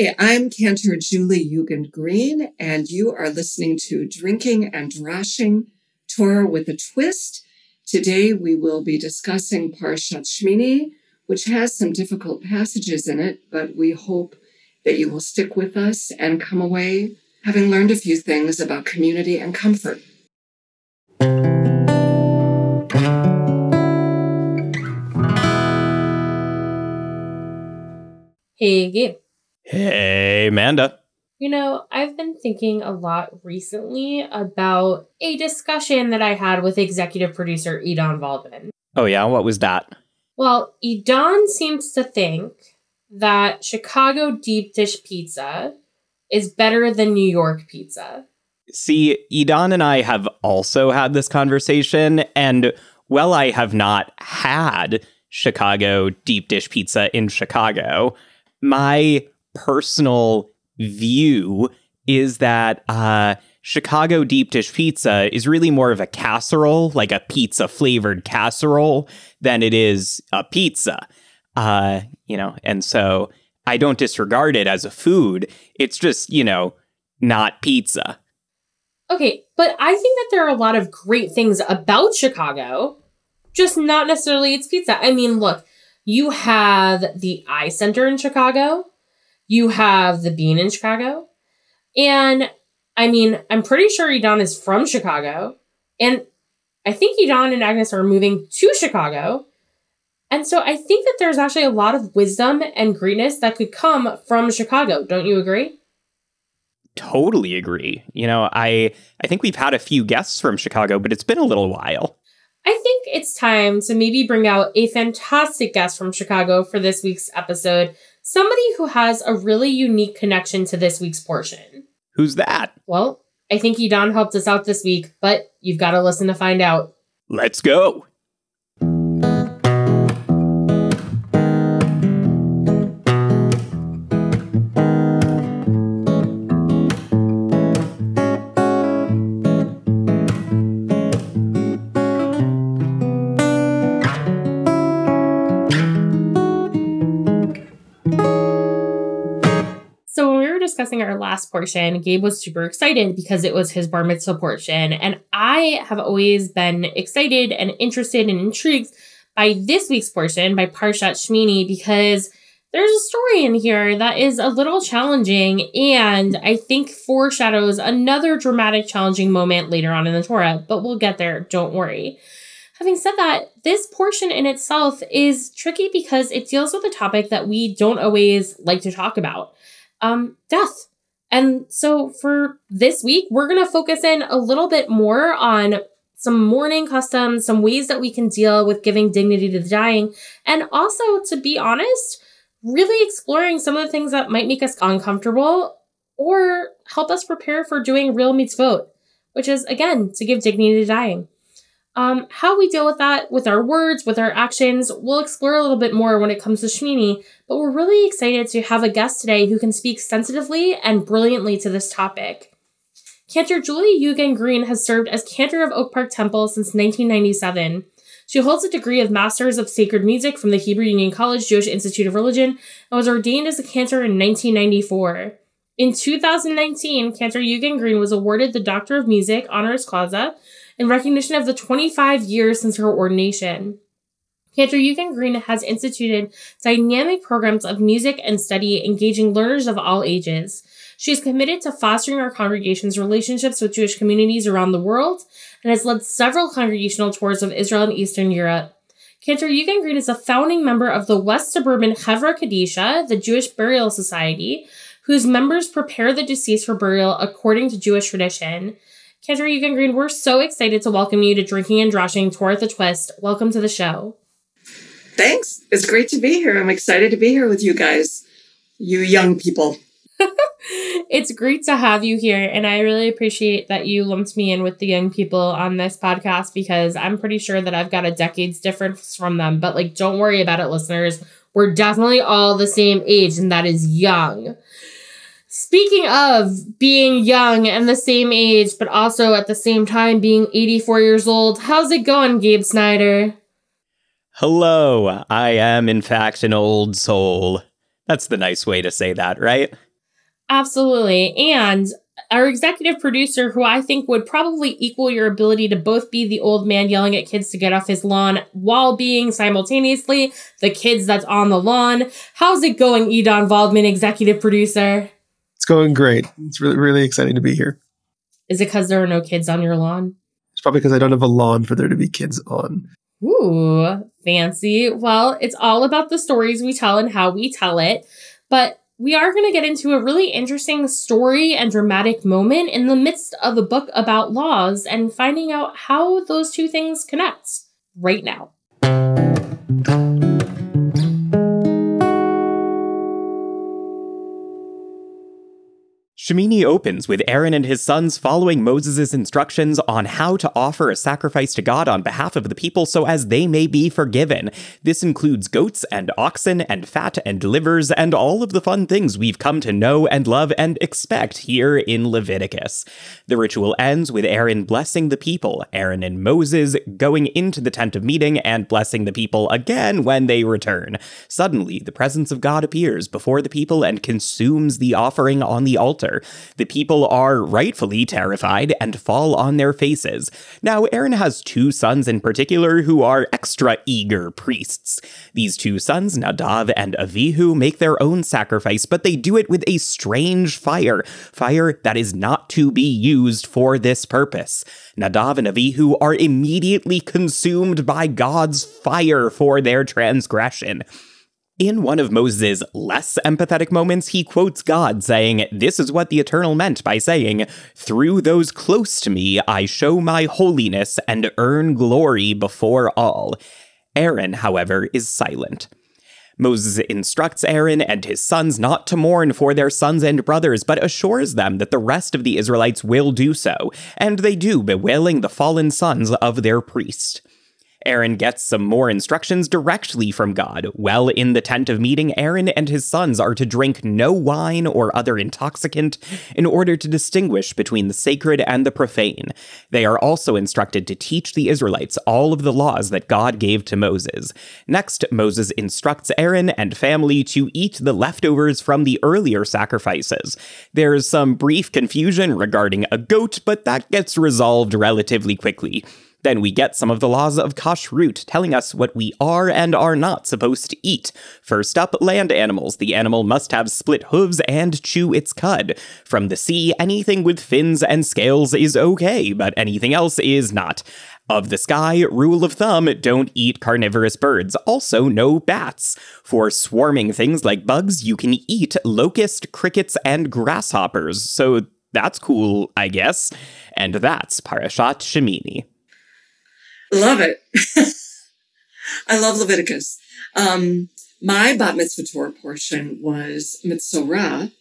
I'm Cantor Julie Yugend Green, and you are listening to Drinking and Drashing Torah with a Twist. Today we will be discussing Parshat Shmini, which has some difficult passages in it, but we hope that you will stick with us and come away having learned a few things about community and comfort. Hey, Gabe. Hey, Amanda. You know, I've been thinking a lot recently about a discussion that I had with executive producer Edon Valdman. Oh, yeah? What was that? Well, Edon seems to think that Chicago deep dish pizza is better than New York pizza. See, Edon and I have also had this conversation, and well, I have not had Chicago deep dish pizza in Chicago. My personal view is that uh, Chicago deep dish pizza is really more of a casserole, like a pizza flavored casserole, than it is a pizza. Uh, you know, and so I don't disregard it as a food. It's just, you know, not pizza. Okay, but I think that there are a lot of great things about Chicago, just not necessarily its pizza. I mean, look, you have the Eye Center in Chicago, you have the Bean in Chicago. And I mean, I'm pretty sure Edon is from Chicago. And I think Edon and Agnes are moving to Chicago. And so I think that there's actually a lot of wisdom and greatness that could come from Chicago. Don't you agree? Totally agree. You know, I I think we've had a few guests from Chicago, but it's been a little while. I think it's time to maybe bring out a fantastic guest from Chicago for this week's episode somebody who has a really unique connection to this week's portion. Who's that? Well, I think Edon helped us out this week, but you've got to listen to find out. Let's go. Our last portion, Gabe was super excited because it was his bar mitzvah portion. And I have always been excited and interested and intrigued by this week's portion, by Parshat Shmini, because there's a story in here that is a little challenging and I think foreshadows another dramatic, challenging moment later on in the Torah, but we'll get there, don't worry. Having said that, this portion in itself is tricky because it deals with a topic that we don't always like to talk about um, death. And so for this week, we're going to focus in a little bit more on some mourning customs, some ways that we can deal with giving dignity to the dying, and also, to be honest, really exploring some of the things that might make us uncomfortable or help us prepare for doing real mitzvot, which is, again, to give dignity to dying. Um, how we deal with that with our words, with our actions, we'll explore a little bit more when it comes to Shmini, but we're really excited to have a guest today who can speak sensitively and brilliantly to this topic. Cantor Julie Yugend Green has served as cantor of Oak Park Temple since 1997. She holds a degree of Masters of Sacred Music from the Hebrew Union College Jewish Institute of Religion and was ordained as a cantor in 1994. In 2019, Cantor Yugend Green was awarded the Doctor of Music honoris causa in recognition of the 25 years since her ordination. Cantor Yugend Green has instituted dynamic programs of music and study engaging learners of all ages. She is committed to fostering our congregation's relationships with Jewish communities around the world and has led several congregational tours of Israel and Eastern Europe. Cantor Yugend Green is a founding member of the West Suburban Chevra Kadisha, the Jewish Burial Society, whose members prepare the deceased for burial according to Jewish tradition. Cantor Yugend Green, we're so excited to welcome you to Drinking and Droshing Tour at the Twist. Welcome to the show. Thanks. It's great to be here. I'm excited to be here with you guys, you young people. it's great to have you here. And I really appreciate that you lumped me in with the young people on this podcast because I'm pretty sure that I've got a decade's difference from them. But, like, don't worry about it, listeners. We're definitely all the same age, and that is young. Speaking of being young and the same age, but also at the same time being 84 years old, how's it going, Gabe Snyder? Hello, I am in fact an old soul. That's the nice way to say that, right? Absolutely. And our executive producer, who I think would probably equal your ability to both be the old man yelling at kids to get off his lawn while being simultaneously the kids that's on the lawn. How's it going, Edon Valdman, executive producer? Going great. It's really, really exciting to be here. Is it because there are no kids on your lawn? It's probably because I don't have a lawn for there to be kids on. Ooh, fancy. Well, it's all about the stories we tell and how we tell it. But we are going to get into a really interesting story and dramatic moment in the midst of a book about laws and finding out how those two things connect right now. Shemini opens with Aaron and his sons following Moses' instructions on how to offer a sacrifice to God on behalf of the people so as they may be forgiven. This includes goats and oxen and fat and livers and all of the fun things we've come to know and love and expect here in Leviticus. The ritual ends with Aaron blessing the people, Aaron and Moses going into the tent of meeting and blessing the people again when they return. Suddenly, the presence of God appears before the people and consumes the offering on the altar. The people are rightfully terrified and fall on their faces. Now, Aaron has two sons in particular who are extra eager priests. These two sons, Nadav and Avihu, make their own sacrifice, but they do it with a strange fire, fire that is not to be used for this purpose. Nadav and Avihu are immediately consumed by God's fire for their transgression. In one of Moses' less empathetic moments, he quotes God saying, This is what the Eternal meant by saying, Through those close to me, I show my holiness and earn glory before all. Aaron, however, is silent. Moses instructs Aaron and his sons not to mourn for their sons and brothers, but assures them that the rest of the Israelites will do so, and they do, bewailing the fallen sons of their priest. Aaron gets some more instructions directly from God. Well, in the tent of meeting, Aaron and his sons are to drink no wine or other intoxicant in order to distinguish between the sacred and the profane. They are also instructed to teach the Israelites all of the laws that God gave to Moses. Next, Moses instructs Aaron and family to eat the leftovers from the earlier sacrifices. There's some brief confusion regarding a goat, but that gets resolved relatively quickly. Then we get some of the laws of kashrut telling us what we are and are not supposed to eat. First up, land animals. The animal must have split hooves and chew its cud. From the sea, anything with fins and scales is okay, but anything else is not. Of the sky, rule of thumb, don't eat carnivorous birds. Also, no bats. For swarming things like bugs, you can eat locust, crickets, and grasshoppers. So that's cool, I guess. And that's Parashat Shemini. Love it. I love Leviticus. Um, my bat mitzvah Torah portion was Metzora,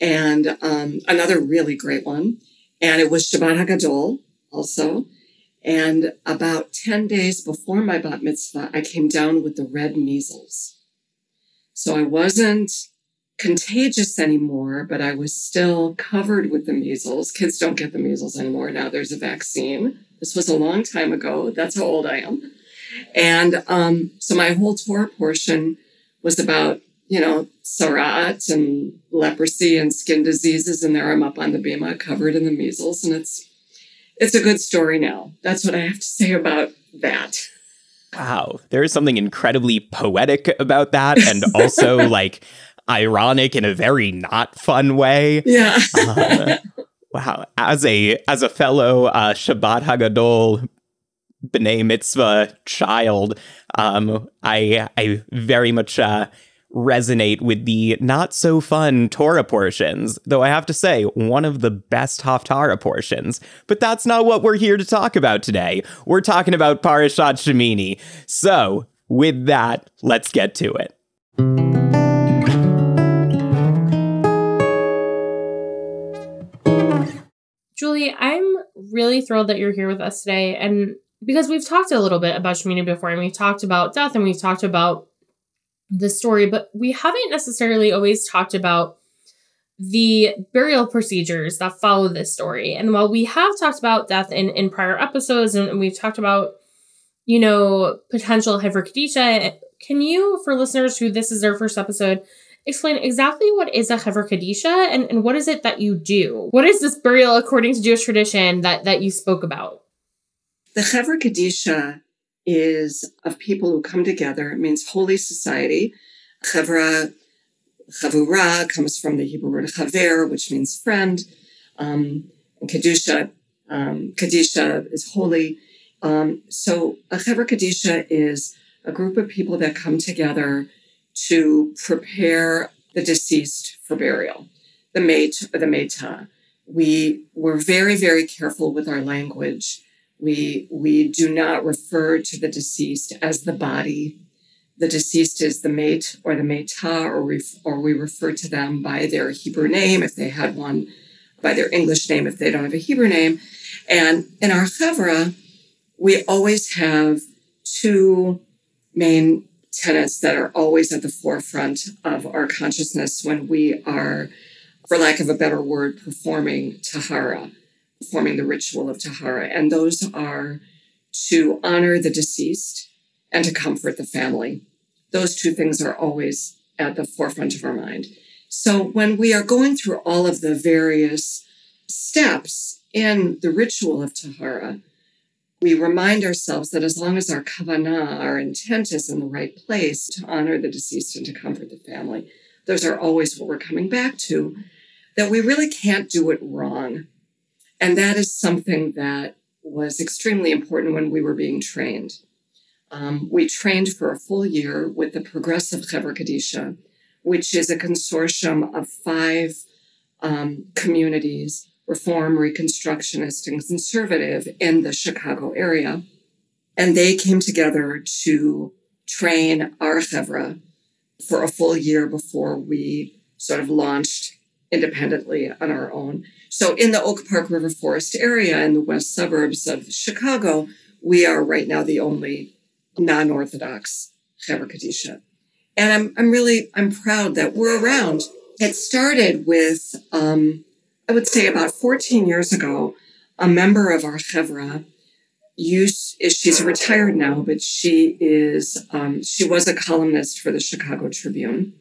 and um, another really great one. And it was Shabbat Hagadol also. And about 10 days before my bat mitzvah, I came down with the red measles. So I wasn't contagious anymore, but I was still covered with the measles. Kids don't get the measles anymore. Now there's a vaccine. This was a long time ago. That's how old I am. And um, so my whole Torah portion was about, you know, tzara'at and leprosy and skin diseases. And there I'm up on the bima covered in the measles. And it's, it's a good story now. That's what I have to say about that. Wow. There is something incredibly poetic about that. And also like ironic in a very not fun way. Yeah. uh, Wow, as a as a fellow uh, Shabbat Hagadol B'nai Mitzvah child, um, I I very much uh, resonate with the not so fun Torah portions. Though I have to say, one of the best Haftarah portions. But that's not what we're here to talk about today. We're talking about Parashat Shemini. So, with that, let's get to it. I'm really thrilled that you're here with us today. And because we've talked a little bit about Shemini before, and we've talked about death and we've talked about the story, but we haven't necessarily always talked about the burial procedures that follow this story. And while we have talked about death in, in prior episodes and we've talked about, you know, potential Chevra Kadisha, can you, for listeners who this is their first episode, explain exactly what is a Chevra Kadisha and, and what is it that you do? What is this burial according to Jewish tradition that, that you spoke about? The Chevra Kadisha is of people who come together. It means holy society. Chevra, chavura comes from the Hebrew word chaver, which means friend. Um, Kedusha, um, Kadisha is holy. Um, so a Chevra Kadisha is a group of people that come together to prepare the deceased for burial, the mate or the meta. We were very, very careful with our language. We, we do not refer to the deceased as the body. The deceased is the mate or the meta, or we, or we refer to them by their Hebrew name if they had one, by their English name if they don't have a Hebrew name. And in our Chevra, we always have two main tenets that are always at the forefront of our consciousness when we are, for lack of a better word, performing Tahara, performing the ritual of Tahara. And those are to honor the deceased and to comfort the family. Those two things are always at the forefront of our mind. So when we are going through all of the various steps in the ritual of Tahara, we remind ourselves that as long as our kavanah, our intent is in the right place to honor the deceased and to comfort the family, those are always what we're coming back to, that we really can't do it wrong. And that is something that was extremely important when we were being trained. Um, we trained for a full year with the Progressive Chevra Kadisha, which is a consortium of five um, communities reform, reconstructionist, and conservative in the Chicago area. And they came together to train our chevra for a full year before we sort of launched independently on our own. So in the Oak Park River Forest area in the west suburbs of Chicago, we are right now the only non-Orthodox Chevra Kadisha. And I'm, I'm really, I'm proud that we're around. It started with, um, I would say about 14 years ago, a member of our chevra used, she's retired now, but she is, um, she was a columnist for the Chicago Tribune.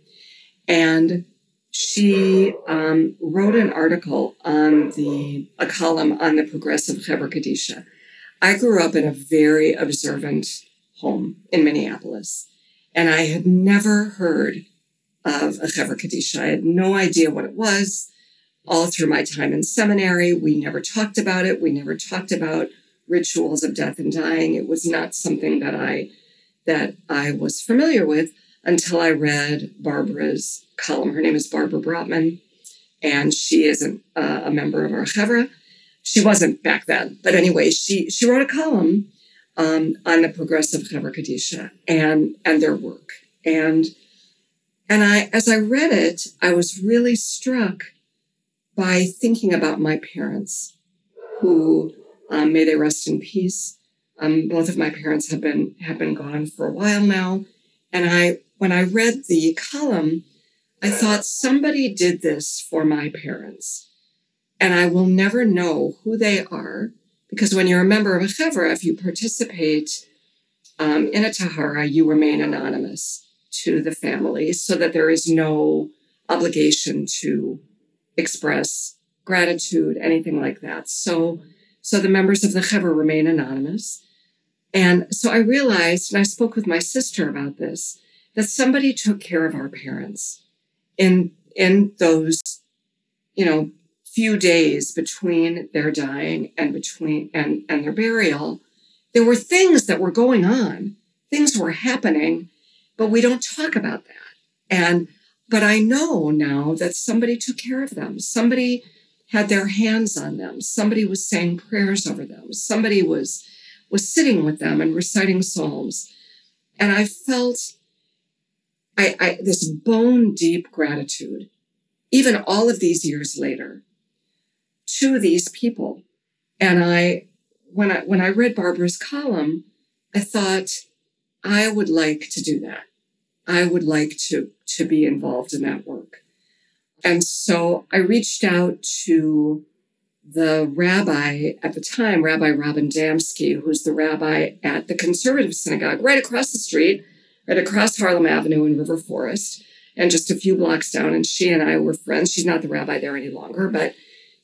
And she um, wrote an article on the, a column on the progressive Chevra Kadisha. I grew up in a very observant home in Minneapolis, and I had never heard of a Chevra Kadisha. I had no idea what it was all through my time in seminary. We never talked about it. We never talked about rituals of death and dying. It was not something that I that I was familiar with until I read Barbara's column. Her name is Barbara Brotman, and she is an, uh, a member of our chevra. She wasn't back then, but anyway, she she wrote a column um, on the progressive chevra kadisha and and their work. And and I, as I read it, I was really struck by thinking about my parents, who um, may they rest in peace. Um, both of my parents have been have been gone for a while now, and I when I read the column, I thought somebody did this for my parents, and I will never know who they are because when you're a member of a chevra, if you participate um, in a tahara, you remain anonymous to the family, so that there is no obligation to express gratitude, anything like that. So, so the members of the Chevra remain anonymous. And so I realized, and I spoke with my sister about this, that somebody took care of our parents in, in those, you know, few days between their dying and between, and, and their burial. There were things that were going on. Things were happening, but we don't talk about that. And but I know now that somebody took care of them. Somebody had their hands on them. Somebody was saying prayers over them. Somebody was was sitting with them and reciting psalms. And I felt I, I this bone deep gratitude, even all of these years later, to these people. And I when I when I read Barbara's column, I thought I would like to do that. I would like to, to be involved in that work. And so I reached out to the rabbi at the time, Rabbi Robin Damsky, who's the rabbi at the conservative synagogue right across the street, right across Harlem Avenue in River Forest. and just a few blocks down. And she and I were friends. She's not the rabbi there any longer, but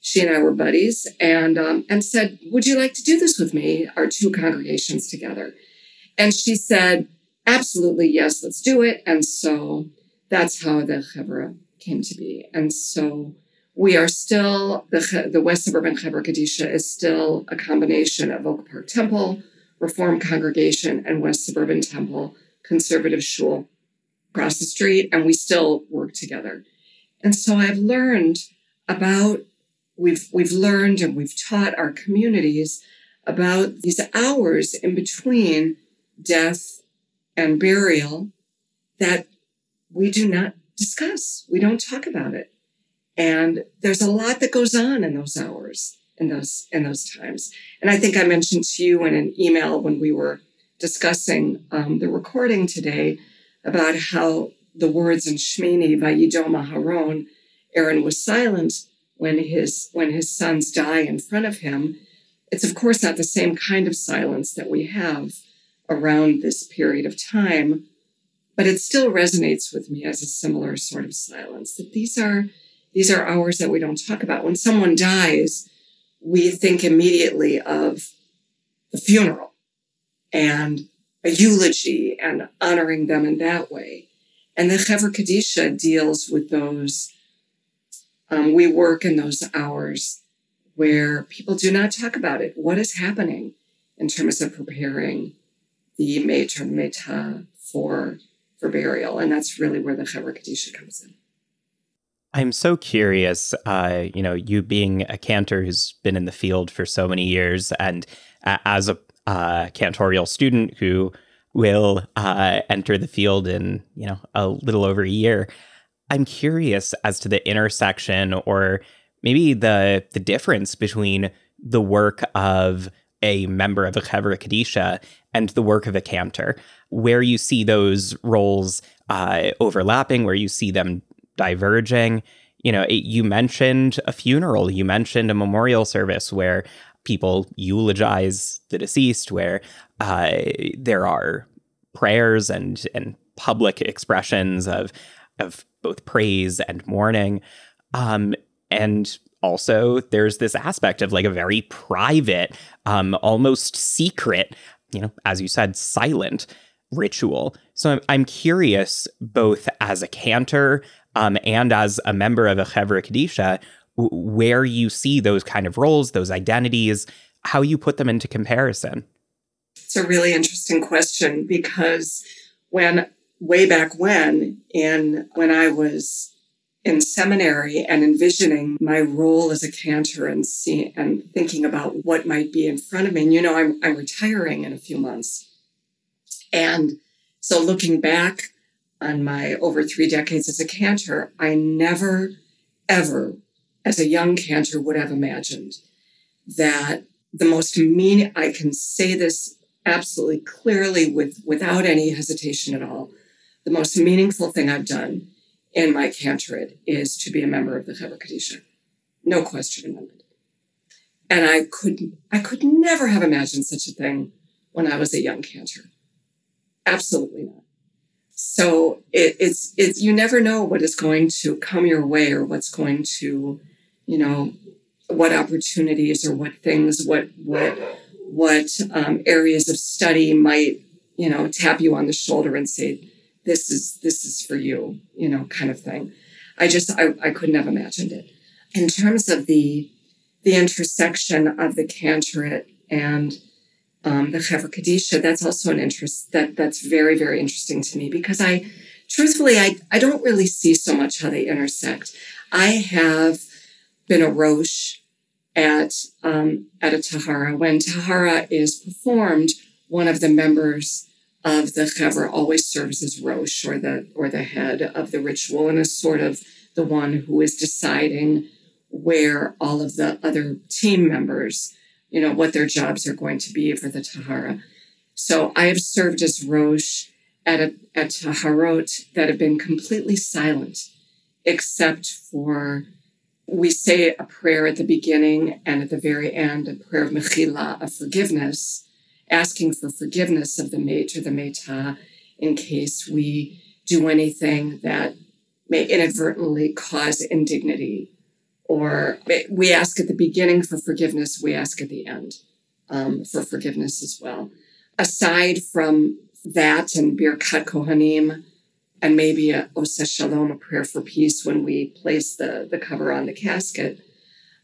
she and I were buddies and, um, and said, would you like to do this with me? Our two congregations together. And she said, absolutely. Yes, let's do it. And so that's how the Chevra came to be. And so we are still, the, the West Suburban Chevra Kadisha is still a combination of Oak Park Temple, Reform Congregation, and West Suburban Temple, Conservative Shul across the street, and we still work together. And so I've learned about, we've, we've learned and we've taught our communities about these hours in between death and burial that we do not discuss. We don't talk about it. And there's a lot that goes on in those hours, in those, in those times. And I think I mentioned to you in an email when we were discussing um, the recording today about how the words in Shmini, by Vayidom Aharon, Aaron was silent when his, when his sons die in front of him. It's of course not the same kind of silence that we have around this period of time, but it still resonates with me as a similar sort of silence that these are these are hours that we don't talk about. When someone dies, we think immediately of the funeral and a eulogy and honoring them in that way. And the Chevra Kadisha deals with those. Um, we work in those hours where people do not talk about it. What is happening in terms of preparing the major Meta for for burial, and that's really where the Chevra Kadisha comes in. I'm so curious, uh, you know, you being a cantor who's been in the field for so many years, and uh, as a uh, cantorial student who will uh, enter the field in, you know, a little over a year, I'm curious as to the intersection or maybe the the difference between the work of a member of a Chevra Kadisha and the work of a cantor, where you see those roles uh, overlapping, where you see them diverging. You know, it, you mentioned a funeral, you mentioned a memorial service where people eulogize the deceased, where uh, there are prayers and and public expressions of of both praise and mourning. Um, and also there's this aspect of like a very private, um, almost secret, you know, as you said, silent ritual. So I'm, I'm curious, both as a cantor um, and as a member of a Chevra Kadisha, where you see those kind of roles, those identities, how you put them into comparison. It's a really interesting question because when way back when, in when I was in seminary and envisioning my role as a cantor and see and thinking about what might be in front of me. And you know, I'm I'm retiring in a few months. And so looking back on my over three decades as a cantor, I never, ever, as a young cantor, would have imagined that the most mean I can say this absolutely clearly with without any hesitation at all. The most meaningful thing I've done in my cantorate is to be a member of the Chevra Kadisha. No question about it. And I could, I could never have imagined such a thing when I was a young cantor. Absolutely not. So it, it's, it's, you never know what is going to come your way or what's going to, you know, what opportunities or what things, what, what, what um, areas of study might, you know, tap you on the shoulder and say, this is this is for you you know kind of thing i just i, I couldn't have imagined it in terms of the the intersection of the cantorate and um, the Chevra Kadisha, that's also an interest that that's very, very interesting to me because I, truthfully, I, I don't really see so much how they intersect. I have been a Rosh at, um, at a Tahara. When Tahara is performed, one of the members of the Chevra always serves as Rosh or the or the head of the ritual and is sort of the one who is deciding where all of the other team members, you know, what their jobs are going to be for the Tahara. So I have served as Rosh at a, at Taharot that have been completely silent, except for we say a prayer at the beginning and at the very end, a prayer of mechila, of forgiveness asking for forgiveness of the mate or the meta in case we do anything that may inadvertently cause indignity. Or we ask at the beginning for forgiveness, we ask at the end um, for forgiveness as well. Aside from that and Birkat Kohanim, and maybe a Oseh Shalom, a prayer for peace when we place the, the cover on the casket,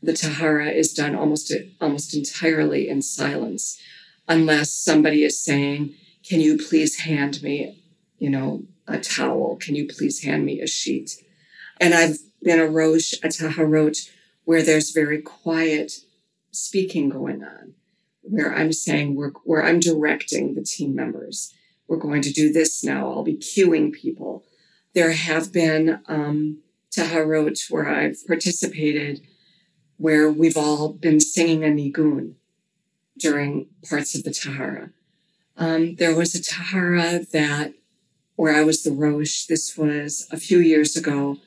the Tahara is done almost, almost entirely in silence, unless somebody is saying, Can you please hand me, you know, a towel? Can you please hand me a sheet? And I've been a Rosh, a Taharot, where there's very quiet speaking going on, where I'm saying, we're, where I'm directing the team members. We're going to do this now. I'll be cueing people. There have been um, Taharot where I've participated where we've all been singing a nigun during parts of the Tahara. Um, there was a Tahara that, where I was the Rosh, this was a few years ago,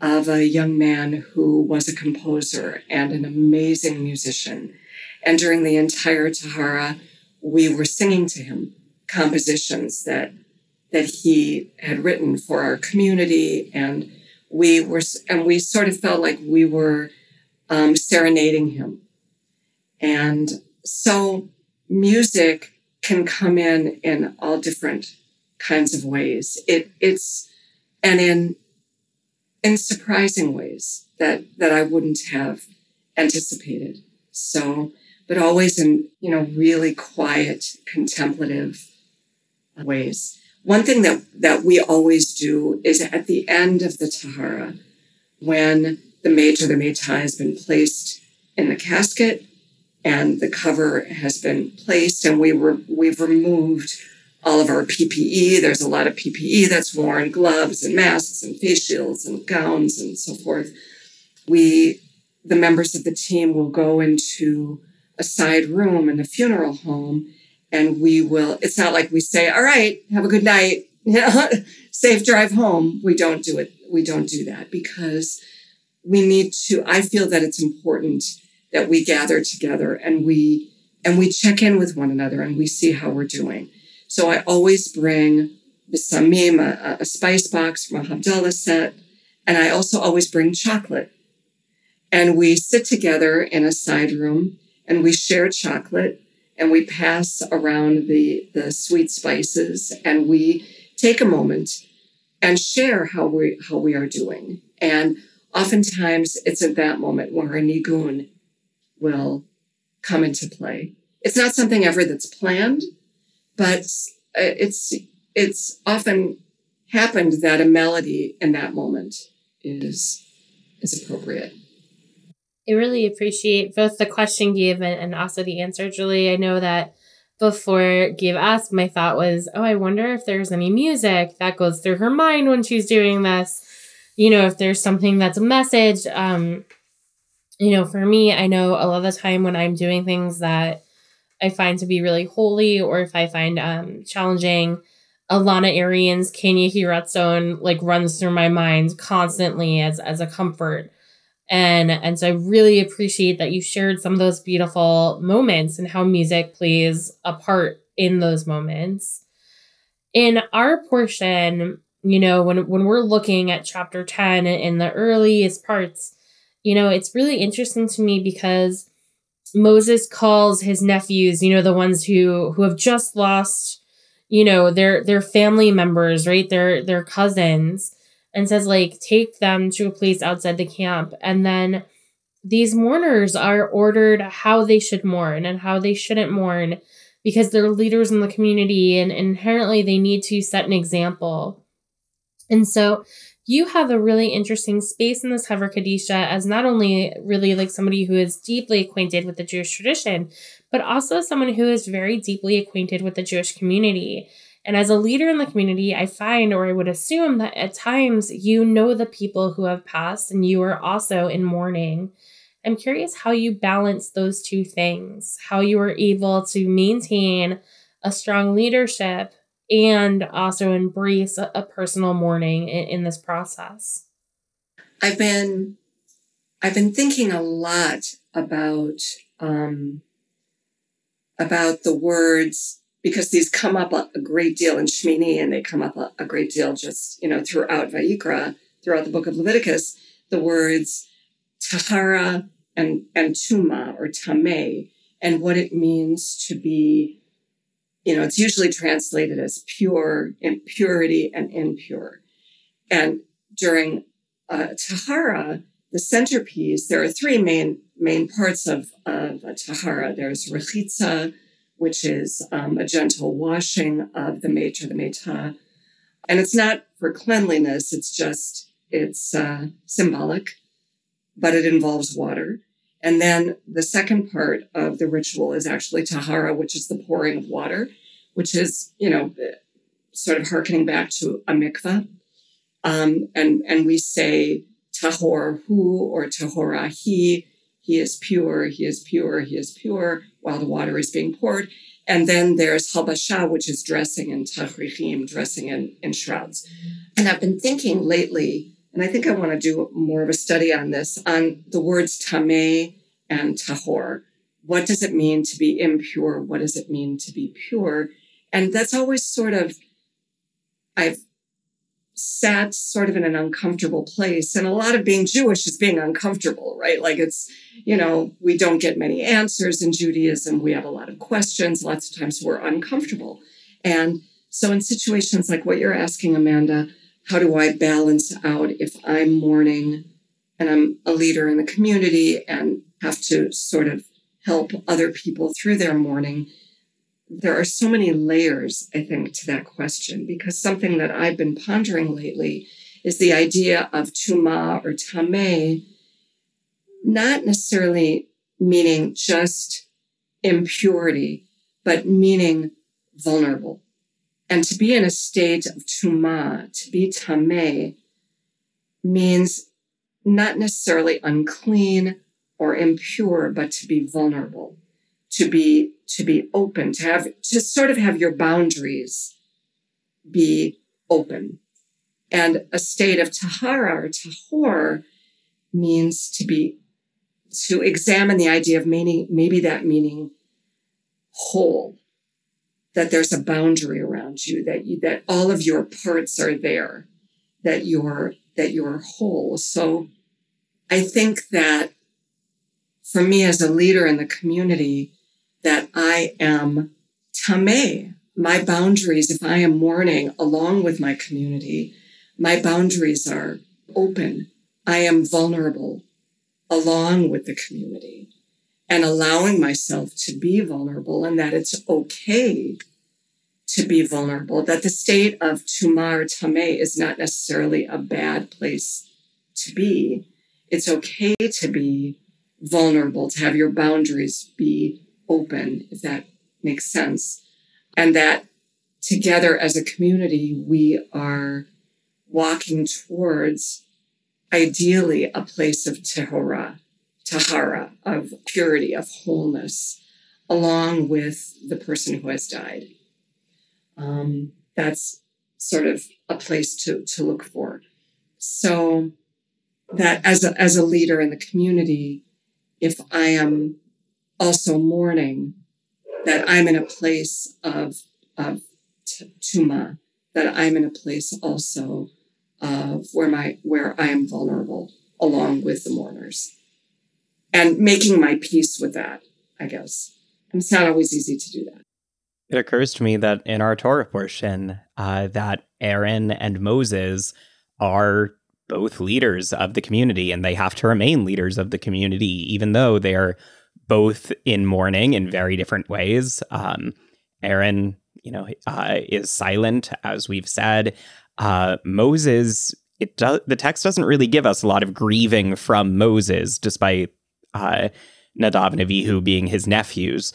of a young man who was a composer and an amazing musician. And during the entire Tahara, we were singing to him compositions that that he had written for our community and we were and we sort of felt like we were um, serenading him. And so music can come in in all different kinds of ways. It, it's, and in, in surprising ways that, that I wouldn't have anticipated. So, but always in, you know, really quiet, contemplative ways. One thing that, that we always do is at the end of the Tahara, when the Major, the Meitai has been placed in the casket and the cover has been placed and we were, we've removed all of our PPE. There's a lot of PPE that's worn, gloves and masks and face shields and gowns and so forth. We, the members of the team will go into a side room in the funeral home and we will, it's not like we say, all right, have a good night, safe drive home. We don't do it. We don't do that because we need to, I feel that it's important that we gather together and we, and we check in with one another and we see how we're doing. So I always bring the samim, a, a spice box from a Havdalah set, and I also always bring chocolate. And we sit together in a side room and we share chocolate and we pass around the, the sweet spices and we take a moment and share how we, how we are doing. And oftentimes it's at that moment where a nigun will come into play. It's not something ever that's planned, but it's it's often happened that a melody in that moment is is appropriate. I really appreciate both the question Gabe and, and also the answer, Julie. I know that before Gabe asked, my thought was, oh, I wonder if there's any music that goes through her mind when she's doing this you know, if there's something that's a message, um, you know, for me, I know a lot of the time when I'm doing things that I find to be really holy or if I find um, challenging, Elana Arian's Ken Yehi Ratzon like runs through my mind constantly as as a comfort. And and so I really appreciate that you shared some of those beautiful moments and how music plays a part in those moments. In our portion, you know when when we're looking at chapter 10 in the earliest parts you know it's really interesting to me because moses calls his nephews you know the ones who who have just lost you know their their family members right? Their their cousins and says like take them to a place outside the camp. And then these mourners are ordered how they should mourn and how they shouldn't mourn because they're leaders in the community and inherently they need to set an example. And so you have a really interesting space in this Chevra Kadisha as not only really like somebody who is deeply acquainted with the Jewish tradition, but also someone who is very deeply acquainted with the Jewish community. And as a leader in the community, I find or I would assume that at times you know the people who have passed and you are also in mourning. I'm curious how you balance those two things, how you are able to maintain a strong leadership and also embrace a, a personal mourning in, in this process? I've been I've been thinking a lot about um, about the words because these come up a, a great deal in Shmini and they come up a, a, great deal just you know throughout Vayikra throughout the book of Leviticus the words tahara and, and tuma or tame and what it means to be, you know, it's usually translated as pure, impurity, and impure. And during uh, tahara, the centerpiece, there are three main main parts of, of tahara. There's rechitza, which is um, a gentle washing of the or the meta. And it's not for cleanliness, it's just, it's uh, symbolic, but it involves water. And then the second part of the ritual is actually tahara, which is the pouring of water, which is, you know, sort of harkening back to a mikvah. Um, and, and we say tahor hu or tahora he. He is pure, he is pure, he is pure while the water is being poured. And then there's halbasha, which is dressing in tachrichim, dressing in, in shrouds. And I've been thinking lately and I think I want to do more of a study on this, on the words tameh and tahor. What does it mean to be impure? What does it mean to be pure? And that's always sort of, I've sat sort of in an uncomfortable place. And a lot of being Jewish is being uncomfortable, right? Like it's, you know, we don't get many answers in Judaism. We have a lot of questions. Lots of times we're uncomfortable. And so in situations like what you're asking, Amanda, how do I balance out if I'm mourning and I'm a leader in the community and have to sort of help other people through their mourning? There are so many layers, I think, to that question because something that I've been pondering lately is the idea of tuma or tame, not necessarily meaning just impurity, but meaning vulnerable. And to be in a state of tuma, to be tame, means not necessarily unclean or impure, but to be vulnerable, to be to be open, to have to sort of have your boundaries be open. And a state of tahara or tahor means to be to examine the idea of meaning, maybe that meaning whole, that there's a boundary around you, that you, that all of your parts are there, that you're, that you're whole. So I think that for me as a leader in the community, that I am tame. My boundaries, if I am mourning along with my community, my boundaries are open. I am vulnerable along with the community and allowing myself to be vulnerable and that it's okay to be vulnerable, that the state of tumar tame is not necessarily a bad place to be. It's okay to be vulnerable, to have your boundaries be open, if that makes sense. And that together as a community, we are walking towards ideally a place of tahora, tahara, of purity, of wholeness, along with the person who has died. Um, that's sort of a place to, to look for. So that as a, as a leader in the community, if I am also mourning, that I'm in a place of, of t- tuma, that I'm in a place also of where my, where I am vulnerable along with the mourners and making my peace with that, I guess. And it's not always easy to do that. It occurs to me that in our Torah portion, uh, that Aaron and Moses are both leaders of the community, and they have to remain leaders of the community, even though they are both in mourning in very different ways. Um, Aaron, you know, uh, is silent, as we've said. Uh, Moses, it does. The text doesn't really give us a lot of grieving from Moses, despite uh, Nadav and Avihu being his nephews.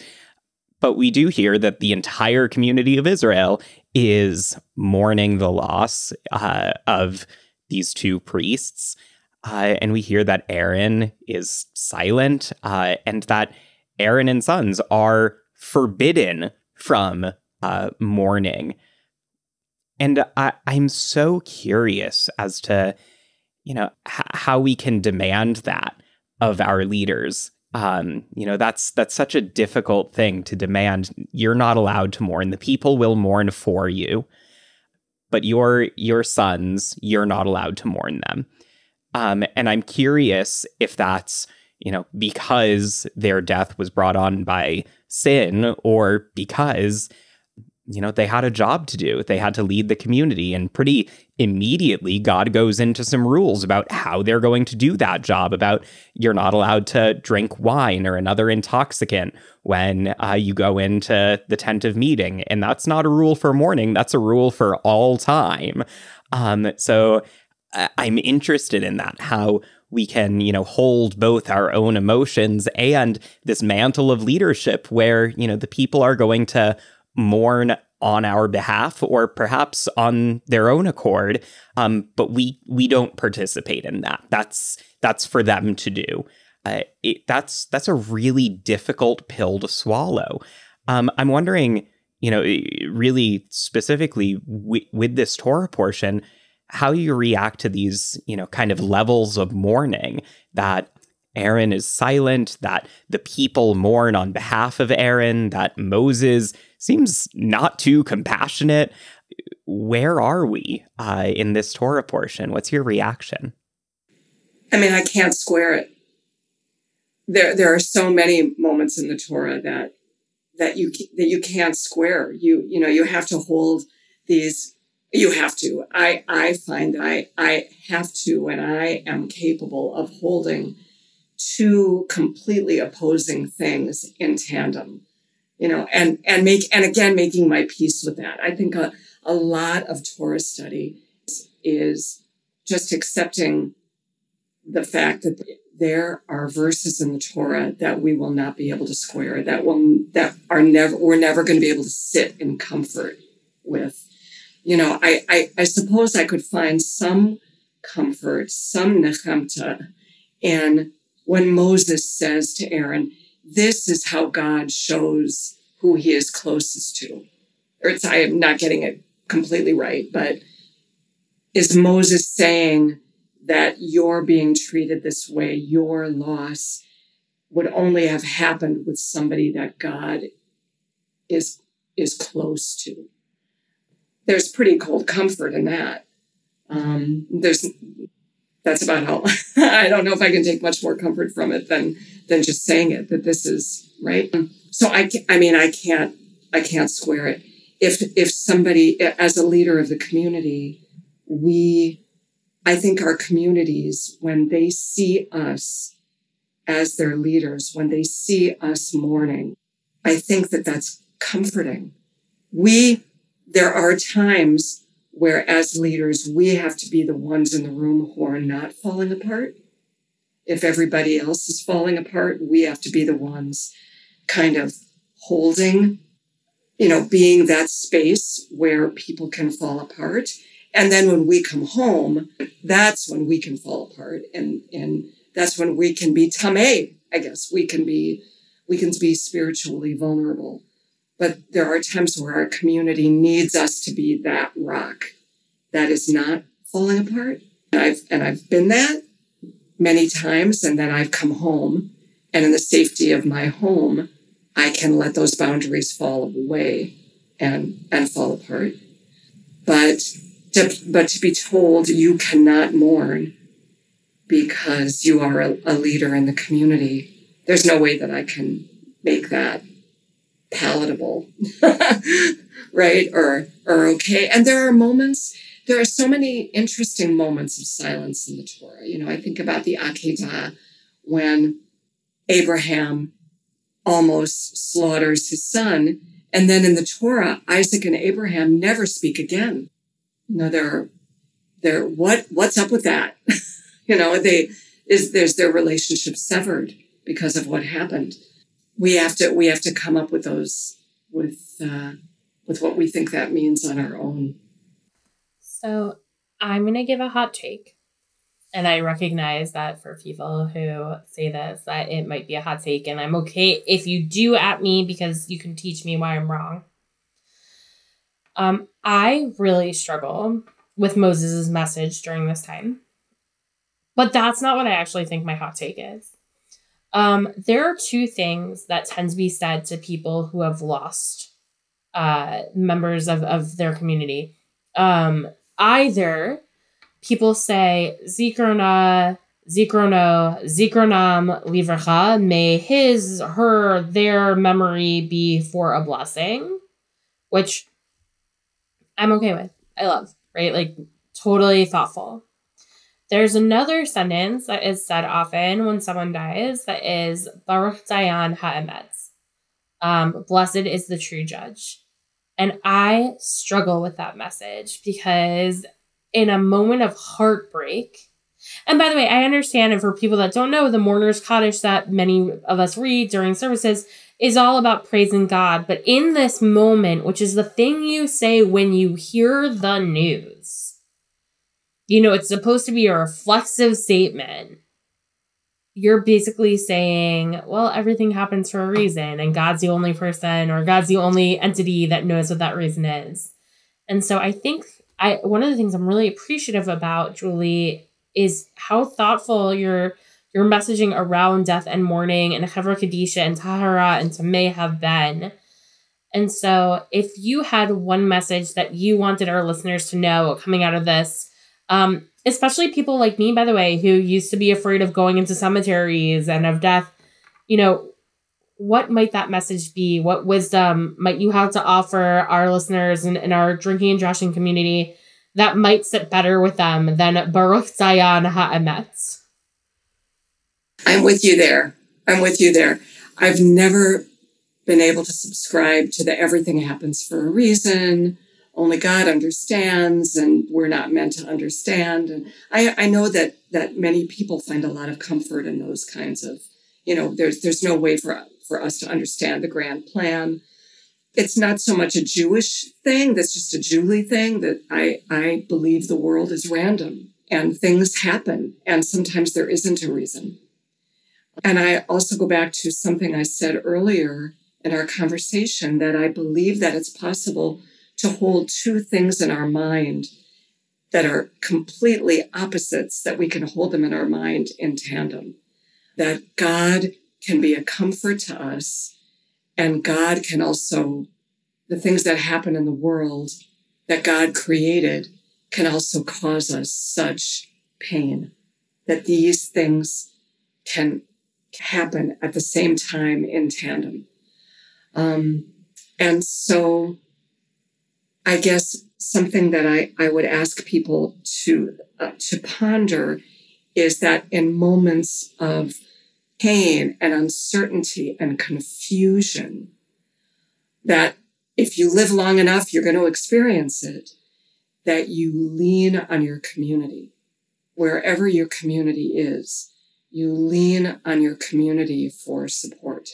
But we do hear that the entire community of Israel is mourning the loss uh, of these two priests. Uh, and we hear that Aaron is silent uh, and that Aaron and sons are forbidden from uh, mourning. And I, I'm so curious as to, you know, h- how we can demand that of our leaders. Um, you know that's that's such a difficult thing to demand. You're not allowed to mourn. The people will mourn for you but your your sons, you're not allowed to mourn them. Um, and I'm curious if that's you know because their death was brought on by sin, or because you know, they had a job to do. They had to lead the community. And pretty immediately, God goes into some rules about how they're going to do that job, about you're not allowed to drink wine or another intoxicant when uh, you go into the tent of meeting. And that's not a rule for mourning, that's a rule for all time. Um, so I'm interested in that, how we can, you know, hold both our own emotions and this mantle of leadership where, you know, the people are going to mourn on our behalf or perhaps on their own accord um, but we we don't participate in that. That's that's for them to do. Uh, it, that's that's a really difficult pill to swallow. Um, i'm wondering you know really specifically with this torah portion how you react to these you know kind of levels of mourning that Aaron is silent, that the people mourn on behalf of Aaron, that Moses seems not too compassionate. Where are we uh, in this Torah portion? What's your reaction? I mean, I can't square it. There, there are so many moments in the Torah that that you that you can't square. You, you know, you have to hold these. You have to. I, I find that I, I have to, and I am capable of holding two completely opposing things in tandem you know and and make and again making my peace with that. I think a, a lot of torah study is, just accepting the fact that there are verses in the torah that we will not be able to square that will that are never we're never going to be able to sit in comfort with. You know i i, I suppose i could find some comfort some nechemta in when Moses says to Aaron, This is how God shows who he is closest to. Or it's, I am not getting it completely right, but is Moses saying that you're being treated this way, your loss would only have happened with somebody that God is is close to. There's pretty cold comfort in that. Um, there's that's about how I don't know if I can take much more comfort from it than than just saying it that this is right. So I I mean I can't I can't square it. If if somebody as a leader of the community, we I think our communities when they see us as their leaders, when they see us mourning, I think that that's comforting. We there are times where as leaders, we have to be the ones in the room who are not falling apart. If everybody else is falling apart, we have to be the ones kind of holding, you know, being that space where people can fall apart. And then when we come home, that's when we can fall apart. And, and that's when we can be tameh, I guess. We can be, we can be spiritually vulnerable. But there are times where our community needs us to be that rock that is not falling apart. And I've, and I've been that many times. And then I've come home and in the safety of my home, I can let those boundaries fall away and, and fall apart. But to, but to be told you cannot mourn because you are a, a leader in the community, there's no way that I can make that palatable, right? Or, or okay. And there are moments, there are so many interesting moments of silence in the Torah. You know, I think about the Akedah when Abraham almost slaughters his son. And then in the Torah, Isaac and Abraham never speak again. You know, they're, they're, what, what's up with that? you know, they, is, there's their relationship severed because of what happened we have to we have to come up with those with uh, with what we think that means on our own. So I'm gonna give a hot take, and I recognize that for people who say this, that it might be a hot take, and I'm okay if you do at me because you can teach me why I'm wrong. Um, I really struggle with Moses' message during this time. But that's not what I actually think my hot take is. Um, there are two things that tend to be said to people who have lost uh, members of, of their community. Um, either people say Zikrona, Zikrono, Zikronam Livracha, may his, her, their memory be for a blessing, which I'm okay with. I love, right? Like totally thoughtful. There's another sentence that is said often when someone dies that is Baruch Dayan Ha'emet. Um, blessed is the true judge. And I struggle with that message because in a moment of heartbreak, and by the way, I understand, and for people that don't know, the Mourner's Kaddish that many of us read during services is all about praising God. But in this moment, which is the thing you say when you hear the news, you know, it's supposed to be a reflexive statement. You're basically saying, well, everything happens for a reason, and God's the only person or God's the only entity that knows what that reason is. And so I think I one of the things I'm really appreciative about, Julie, is how thoughtful your your messaging around death and mourning and Chevra Kadisha and Tahara and Tameh have been. And so, if you had one message that you wanted our listeners to know coming out of this, um, especially people like me, by the way, who used to be afraid of going into cemeteries and of death, you know, what might that message be? What wisdom might you have to offer our listeners and, and our drinking and drashing community that might sit better with them than Baruch Dayan Ha'emet? I'm with you there. I'm with you there. I've never been able to subscribe to the everything happens for a reason. Only God understands, and we're not meant to understand. And I, I know that that many people find a lot of comfort in those kinds of, you know, there's there's no way for for us to understand the grand plan. It's not so much a Jewish thing, that's just a Julie thing that I I believe the world is random and things happen and sometimes there isn't a reason. And I also go back to something I said earlier in our conversation that I believe that it's possible to hold two things in our mind that are completely opposites, that we can hold them in our mind in tandem. That God can be a comfort to us, and God can also, the things that happen in the world that God created can also cause us such pain. That these things can happen at the same time in tandem. Um, and so I guess something that I, I would ask people to, uh, to ponder is that in moments of pain and uncertainty and confusion, that if you live long enough, you're going to experience it, that you lean on your community, wherever your community is you lean on your community for support.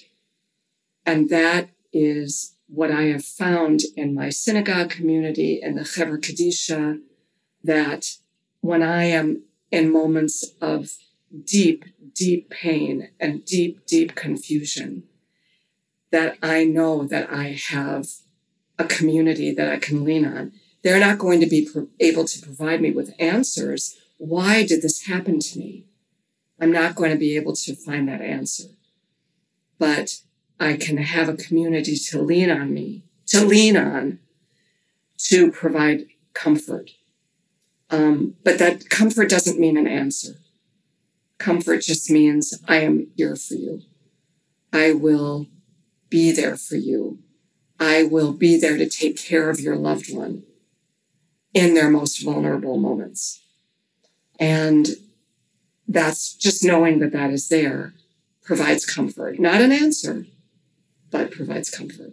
And that is what I have found in my synagogue community and the Chevra Kadisha, that when I am in moments of deep, deep pain and deep, deep confusion, that I know that I have a community that I can lean on. They're not going to be pro- able to provide me with answers. Why did this happen to me? I'm not going to be able to find that answer. But I can have a community to lean on me, to lean on, to provide comfort. Um, but that comfort doesn't mean an answer. Comfort just means I am here for you. I will be there for you. I will be there to take care of your loved one in their most vulnerable moments. And that's just knowing that that is there provides comfort, not an answer, but provides comfort.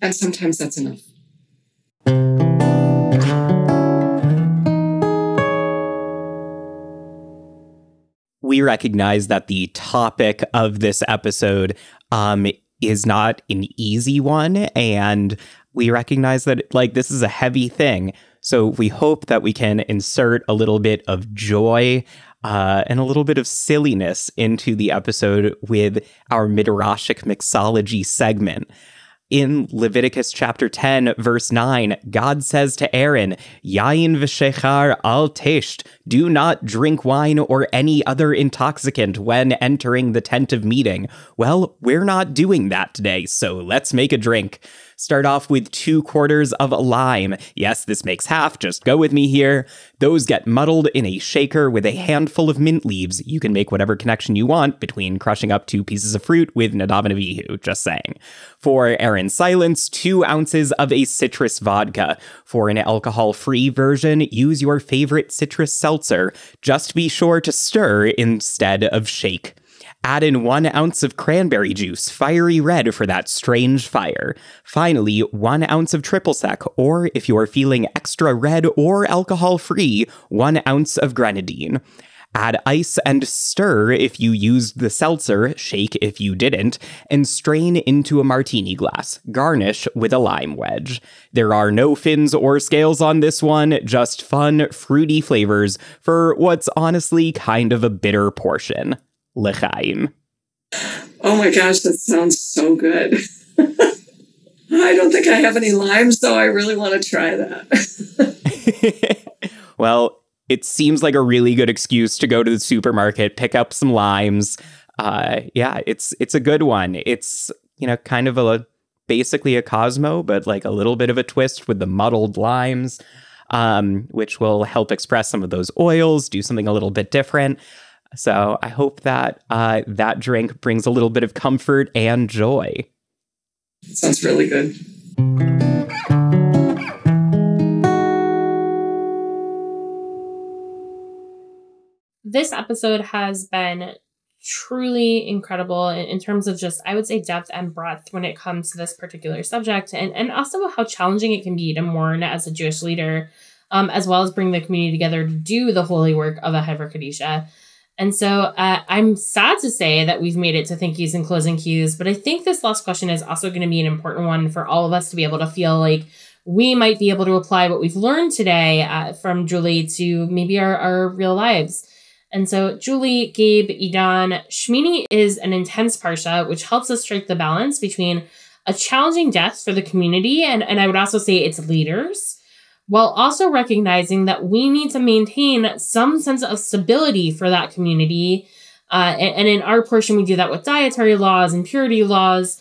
And sometimes that's enough. We recognize that the topic of this episode um, is not an easy one. And we recognize that, like, this is a heavy thing. So we hope that we can insert a little bit of joy uh, and a little bit of silliness into the episode with our Midrashic mixology segment. In Leviticus chapter 10, verse 9, God says to Aaron, Yain v'shechar al tesht, do not drink wine or any other intoxicant when entering the tent of meeting. Well, we're not doing that today, so let's make a drink. Start off with two quarters of a lime. Yes, this makes half, just go with me here. Those get muddled in a shaker with a handful of mint leaves. You can make whatever connection you want between crushing up two pieces of fruit with Nadav and Avihu, just saying. For Aaron's silence, two ounces of a citrus vodka. For an alcohol free version, use your favorite citrus seltzer. Just be sure to stir instead of shake. Add in one ounce of cranberry juice, fiery red for that strange fire. Finally, one ounce of triple sec, or if you're feeling extra red or alcohol free, one ounce of grenadine. Add ice and stir if you used the seltzer, shake if you didn't, and strain into a martini glass. Garnish with a lime wedge. There are no fins or scales on this one, just fun, fruity flavors for what's honestly kind of a bitter portion. L'chaim. Oh my gosh, that sounds so good. I don't think I have any limes, though. I really want to try that. well, it seems like a really good excuse to go to the supermarket, pick up some limes. Uh, yeah, it's it's a good one. It's you know kind of a basically a Cosmo, but like a little bit of a twist with the muddled limes, um, which will help express some of those oils, do something a little bit different. So I hope that uh, that drink brings a little bit of comfort and joy. Sounds really good. This episode has been truly incredible in, in, terms of just i would say depth and breadth when it comes to this particular subject and, and also how challenging it can be to mourn as a jewish leader um, as well as bring the community together to do the holy work of a Chevra Kadisha. And so uh, I'm sad to say that we've made it to thank yous and closing cues, but I think this last question is also going to be an important one for all of us to be able to feel like we might be able to apply what we've learned today uh, from Julie to maybe our, our real lives. And so, Julie, Gabe, Edon, Sh'mini is an intense parsha, which helps us strike the balance between a challenging death for the community and, and I would also say its leaders while also recognizing that we need to maintain some sense of stability for that community. Uh, and, and, in our portion, we do that with dietary laws and purity laws.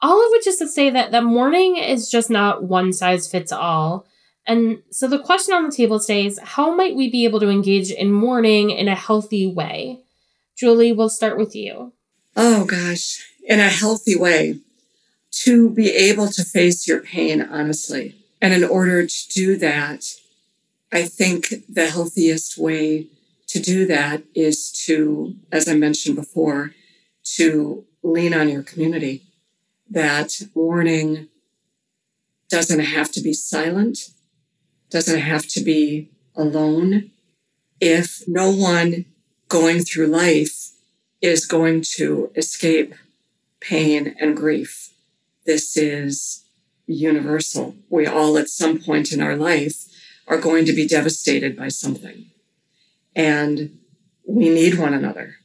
All of which is to say that, that mourning is just not one size fits all. And so the question on the table today is how might we be able to engage in mourning in a healthy way? Julie, we'll start with you. Oh, gosh, in a healthy way. To be able to face your pain honestly and in order to do that, I think the healthiest way to do that is to, as I mentioned before, to lean on your community. That mourning doesn't have to be silent, doesn't have to be alone. If no one going through life is going to escape pain and grief, this is universal. We all, at some point in our life, are going to be devastated by something. And we need one another.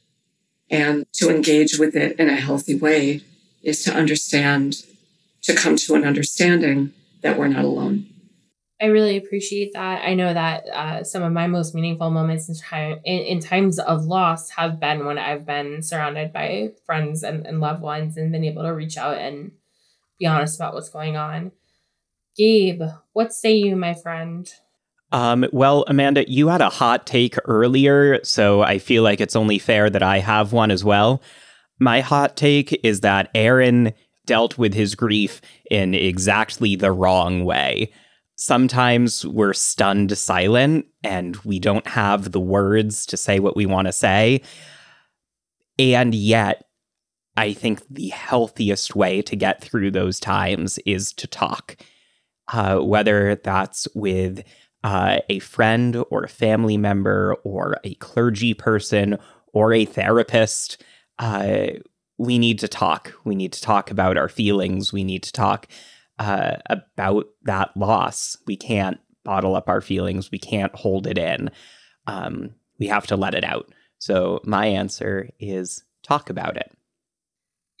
And to engage with it in a healthy way is to understand, to come to an understanding that we're not alone. I really appreciate that. I know that uh, some of my most meaningful moments in, time, in, in, times of loss have been when I've been surrounded by friends and, and loved ones and been able to reach out and be honest about what's going on. Gabe, what say you, my friend? Um, well, Amanda, you had a hot take earlier, so I feel like it's only fair that I have one as well. My hot take is that Aaron dealt with his grief in exactly the wrong way. Sometimes we're stunned silent and we don't have the words to say what we want to say. And yet, I think the healthiest way to get through those times is to talk, uh, whether that's with uh, a friend or a family member or a clergy person or a therapist. Uh, we need to talk. We need to talk about our feelings. We need to talk uh, about that loss. We can't bottle up our feelings. We can't hold it in. Um, we have to let it out. So, my answer is talk about it.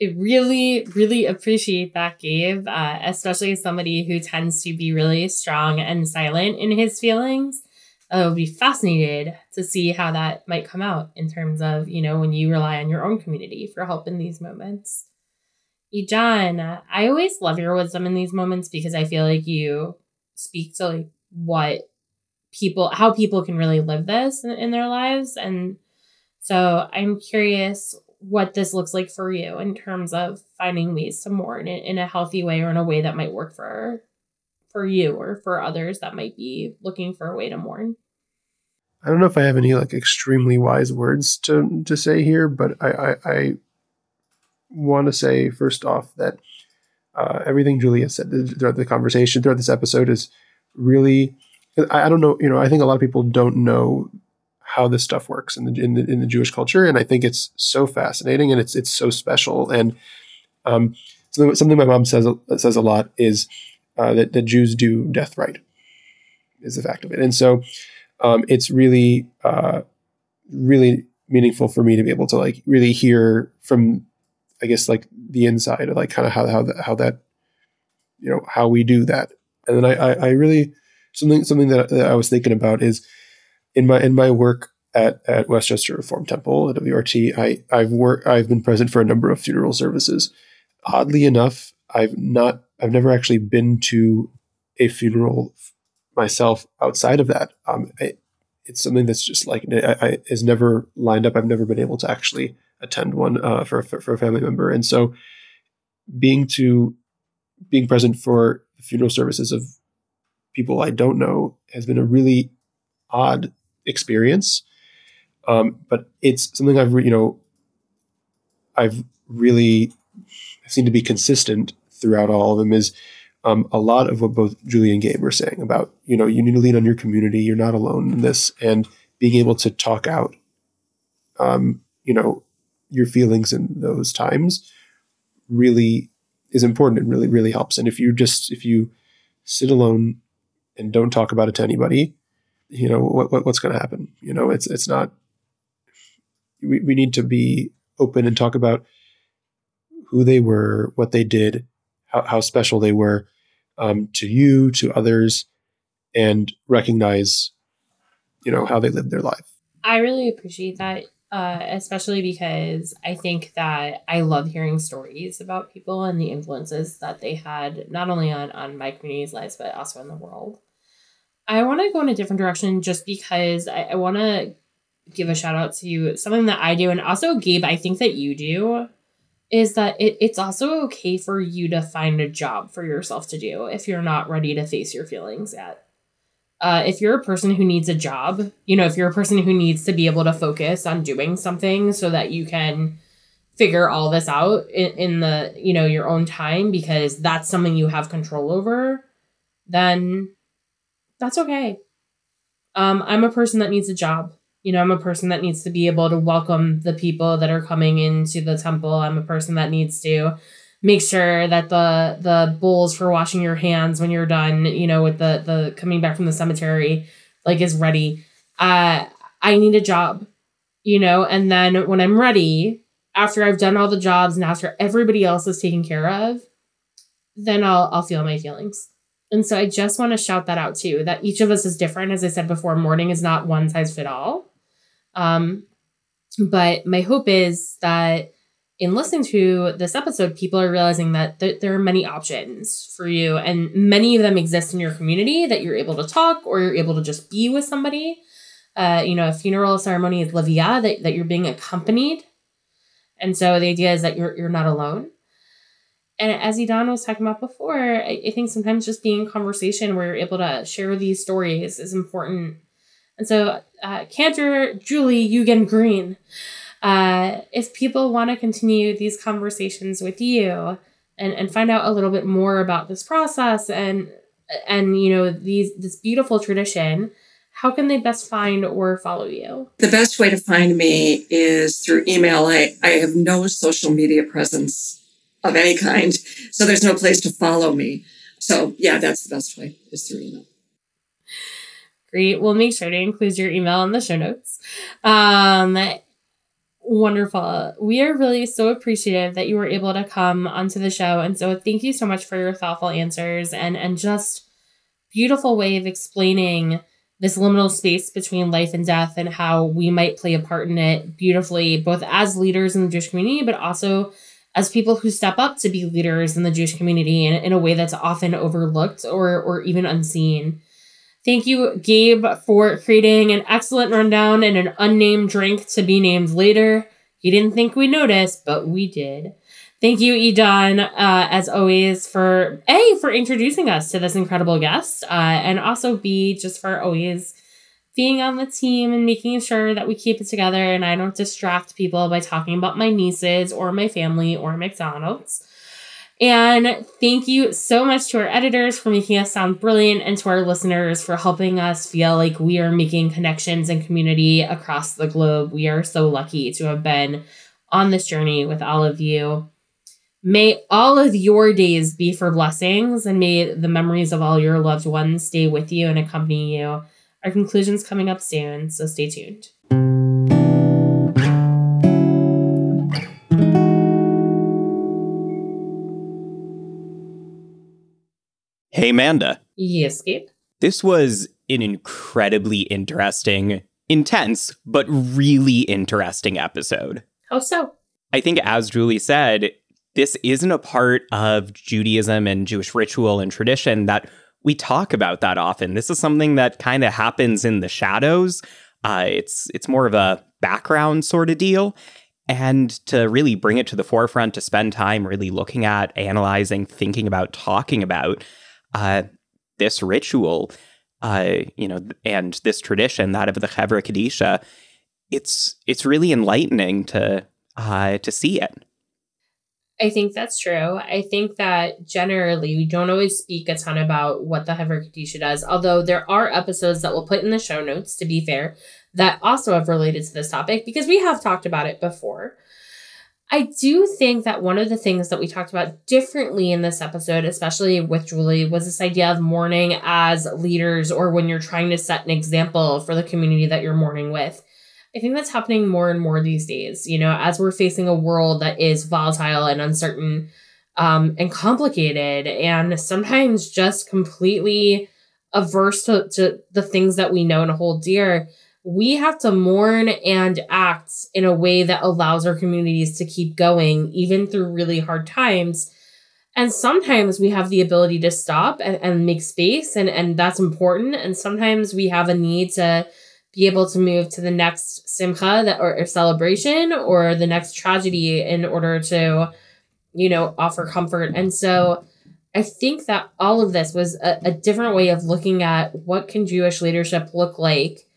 I really, really appreciate that, Gabe, uh, especially as somebody who tends to be really strong and silent in his feelings. I would be fascinated to see how that might come out in terms of, you know, when you rely on your own community for help in these moments. Edon, I always love your wisdom in these moments because I feel like you speak to like what people, how people can really live this in, in their lives. And so I'm curious what this looks like for you in terms of finding ways to mourn in, in a healthy way or in a way that might work for for you or for others that might be looking for a way to mourn. I don't know if I have any like extremely wise words to to say here, but I I, I want to say first off that uh, everything Julia said throughout the conversation throughout this episode is really I, I don't know you know I think a lot of people don't know how this stuff works in the in the, in the Jewish culture, and I think it's so fascinating and it's it's so special. And um, something, something my mom says says a lot is uh, that that Jews do death right is the fact of it, and so um, it's really uh, really meaningful for me to be able to like really hear from I guess like the inside of like kind of how how that, how that you know how we do that, and then I I, I really something something that, that I was thinking about is in my in my work at, at Westchester Reform Temple at WRT, I I've worked I've been present for a number of funeral services. Oddly enough, I've not I've never actually been to a funeral myself outside of that. Um, I, it's something that's just like I, I, is never lined up. I've never been able to actually attend one uh, for, for for a family member, and so being to being present for funeral services of people I don't know has been a really odd experience. Um, but it's something I've, re- you know, I've really seemed to be consistent throughout all of them is um, a lot of what both Julie and Gabe were saying about, you know, you need to lean on your community. You're not alone in this and being able to talk out, um, you know, your feelings in those times really is important and really, really helps. And if you just, if you sit alone and don't talk about it to anybody, you know what, what what's going to happen you know it's it's not we, we need to be open and talk about who they were what they did how, how special they were um, to you to others and recognize you know how they lived their life i really appreciate that uh, especially because I think that I love hearing stories about people and the influences that they had, not only on, on my community's lives, but also in the world. I want to go in a different direction just because I, I want to give a shout out to you. something that I do, and also Gabe, I think that you do, is that it, it's also okay for you to find a job for yourself to do if you're not ready to face your feelings yet. Uh, if you're a person who needs a job, you know, if you're a person who needs to be able to focus on doing something so that you can figure all this out in, in the, you know, your own time because that's something you have control over, then that's okay. Um, I'm a person that needs a job. You know, I'm a person that needs to be able to welcome the people that are coming into the temple. I'm a person that needs to make sure that the the bowls for washing your hands when you're done, you know, with the the coming back from the cemetery, like is ready. Uh, I need a job, you know, and then when I'm ready, after I've done all the jobs and after everybody else is taken care of, then I'll I'll feel my feelings. And so I just want to shout that out too that each of us is different. As I said before, mourning is not one size fit all. Um, but my hope is that in listening to this episode, people are realizing that th- there are many options for you, and many of them exist in your community that you're able to talk or you're able to just be with somebody. Uh, you know, a funeral ceremony is levia, that, that you're being accompanied. And so the idea is that you're, you're not alone and as Edon was talking about before, I, I, think sometimes just being in conversation where you're able to share these stories is important. And so, uh, Cantor, Julie, Yugend Green, uh, if people want to continue these conversations with you and, and find out a little bit more about this process and and you know these this beautiful tradition, how can they best find or follow you? The best way to find me is through email. I, I have no social media presence of any kind. So there's no place to follow me. So yeah, that's the best way is through email. Great. We'll make sure to include your email in the show notes. Um, wonderful. We are really so appreciative that you were able to come onto the show. And so thank you so much for your thoughtful answers and, and just beautiful way of explaining this liminal space between life and death and how we might play a part in it beautifully, both as leaders in the Jewish community, but also as people who step up to be leaders in the Jewish community in, in a way that's often overlooked or, or even unseen. Thank you, Gabe, for creating an excellent rundown and an unnamed drink to be named later. You didn't think we noticed, but we did. Thank you, Edon, uh, as always, for A, for introducing us to this incredible guest, uh, and also B, just for always being on the team and making sure that we keep it together and I don't distract people by talking about my nieces or my family or McDonald's. And thank you so much to our editors for making us sound brilliant and to our listeners for helping us feel like we are making connections and community across the globe. We are so lucky to have been on this journey with all of you. May all of your days be for blessings and may the memories of all your loved ones stay with you and accompany you. Our conclusion's coming up soon, so stay tuned. Hey, Amanda. Yes, Gabe. This was an incredibly interesting, intense, but really interesting episode. How so? I think, as Julie said, this isn't a part of Judaism and Jewish ritual and tradition that we talk about that often. This is something that kind of happens in the shadows. Uh, it's it's more of a background sort of deal. And to really bring it to the forefront, to spend time really looking at, analyzing, thinking about, talking about, uh, this ritual, uh, you know, and this tradition, that of the Chevra Kadisha, it's it's really enlightening to uh, to see it. I think that's true. I think that generally we don't always speak a ton about what the Chevra Kadisha does, although there are episodes that we'll put in the show notes, to be fair, that also have related to this topic because we have talked about it before. I do think that one of the things that we talked about differently in this episode, especially with Julie, was this idea of mourning as leaders or when you're trying to set an example for the community that you're mourning with. I think that's happening more and more these days, you know, as we're facing a world that is volatile and uncertain um, and complicated and sometimes just completely averse to, to the things that we know and hold dear we have to mourn and act in a way that allows our communities to keep going, even through really hard times. And sometimes we have the ability to stop and, and make space, and, and that's important. And sometimes we have a need to be able to move to the next simcha that, or, or celebration or the next tragedy in order to, you know, offer comfort. And so I think that all of this was a, a different way of looking at what can Jewish leadership look like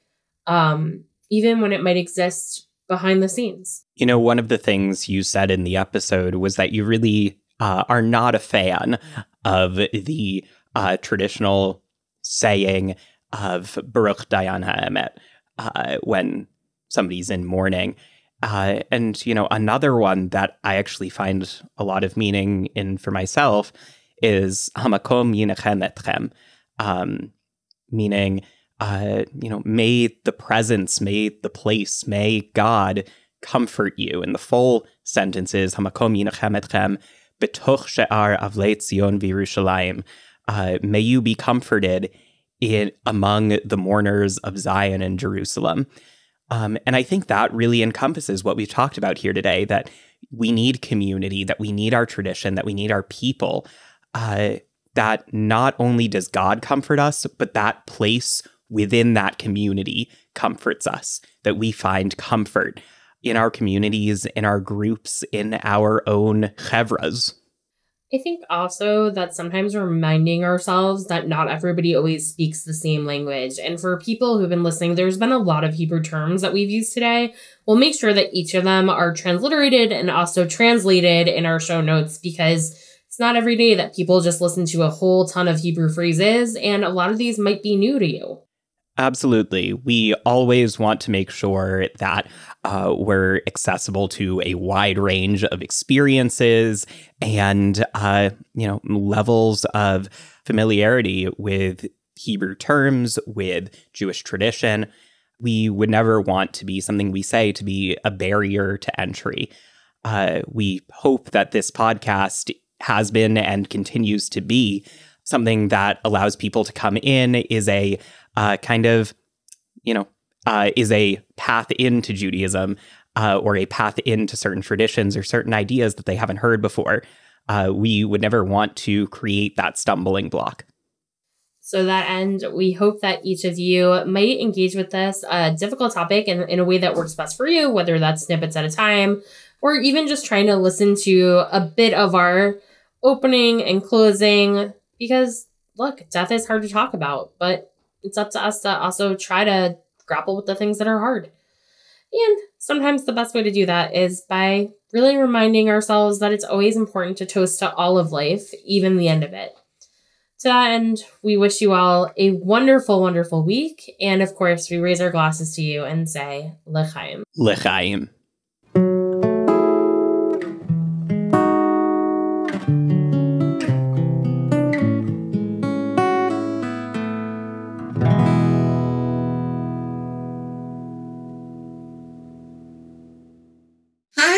um, even when it might exist behind the scenes. You know, one of the things you said in the episode was that you really uh, are not a fan of the uh, traditional saying of Baruch Dayan Ha'emet uh, when somebody's in mourning. Uh, and, you know, another one that I actually find a lot of meaning in for myself is Hamakom Yinechem Etchem, um, meaning uh, you know, may the presence, may the place, may God comfort you. And the full sentence is Hamakom yinachem etchem betoch she'ar avlei Tzion v'Yerushalayim. Uh, may you be comforted in among the mourners of Zion and Jerusalem. Um, and I think that really encompasses what we've talked about here today that we need community, that we need our tradition, that we need our people. Uh, that not only does God comfort us, but that place within that community comforts us, that we find comfort in our communities, in our groups, in our own chevras. I think also that sometimes reminding ourselves that not everybody always speaks the same language. And for people who've been listening, there's been a lot of Hebrew terms that we've used today. We'll make sure that each of them are transliterated and also translated in our show notes because it's not every day that people just listen to a whole ton of Hebrew phrases, and a lot of these might be new to you. Absolutely. We always want to make sure that uh, we're accessible to a wide range of experiences and, uh, you know, levels of familiarity with Hebrew terms, with Jewish tradition. We would never want to be something we say to be a barrier to entry. Uh, we hope that this podcast has been and continues to be something that allows people to come in, is a uh, kind of, you know, uh, is a path into Judaism uh, or a path into certain traditions or certain ideas that they haven't heard before. Uh, we would never want to create that stumbling block. So that end, we hope that each of you might engage with this uh, difficult topic in, in a way that works best for you, whether that's snippets at a time, or even just trying to listen to a bit of our opening and closing. Because look, death is hard to talk about, but it's up to us to also try to grapple with the things that are hard. And sometimes the best way to do that is by really reminding ourselves that it's always important to toast to all of life, even the end of it. To that end, we wish you all a wonderful, wonderful week. And of course, we raise our glasses to you and say, L'chaim. L'chaim.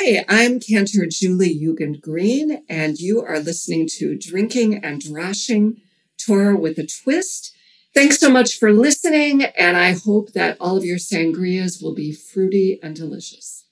Hi, I'm Cantor Julie Yugend Green, and you are listening to Drinking and Drashing Torah with a Twist. Thanks so much for listening, and I hope that all of your sangrias will be fruity and delicious.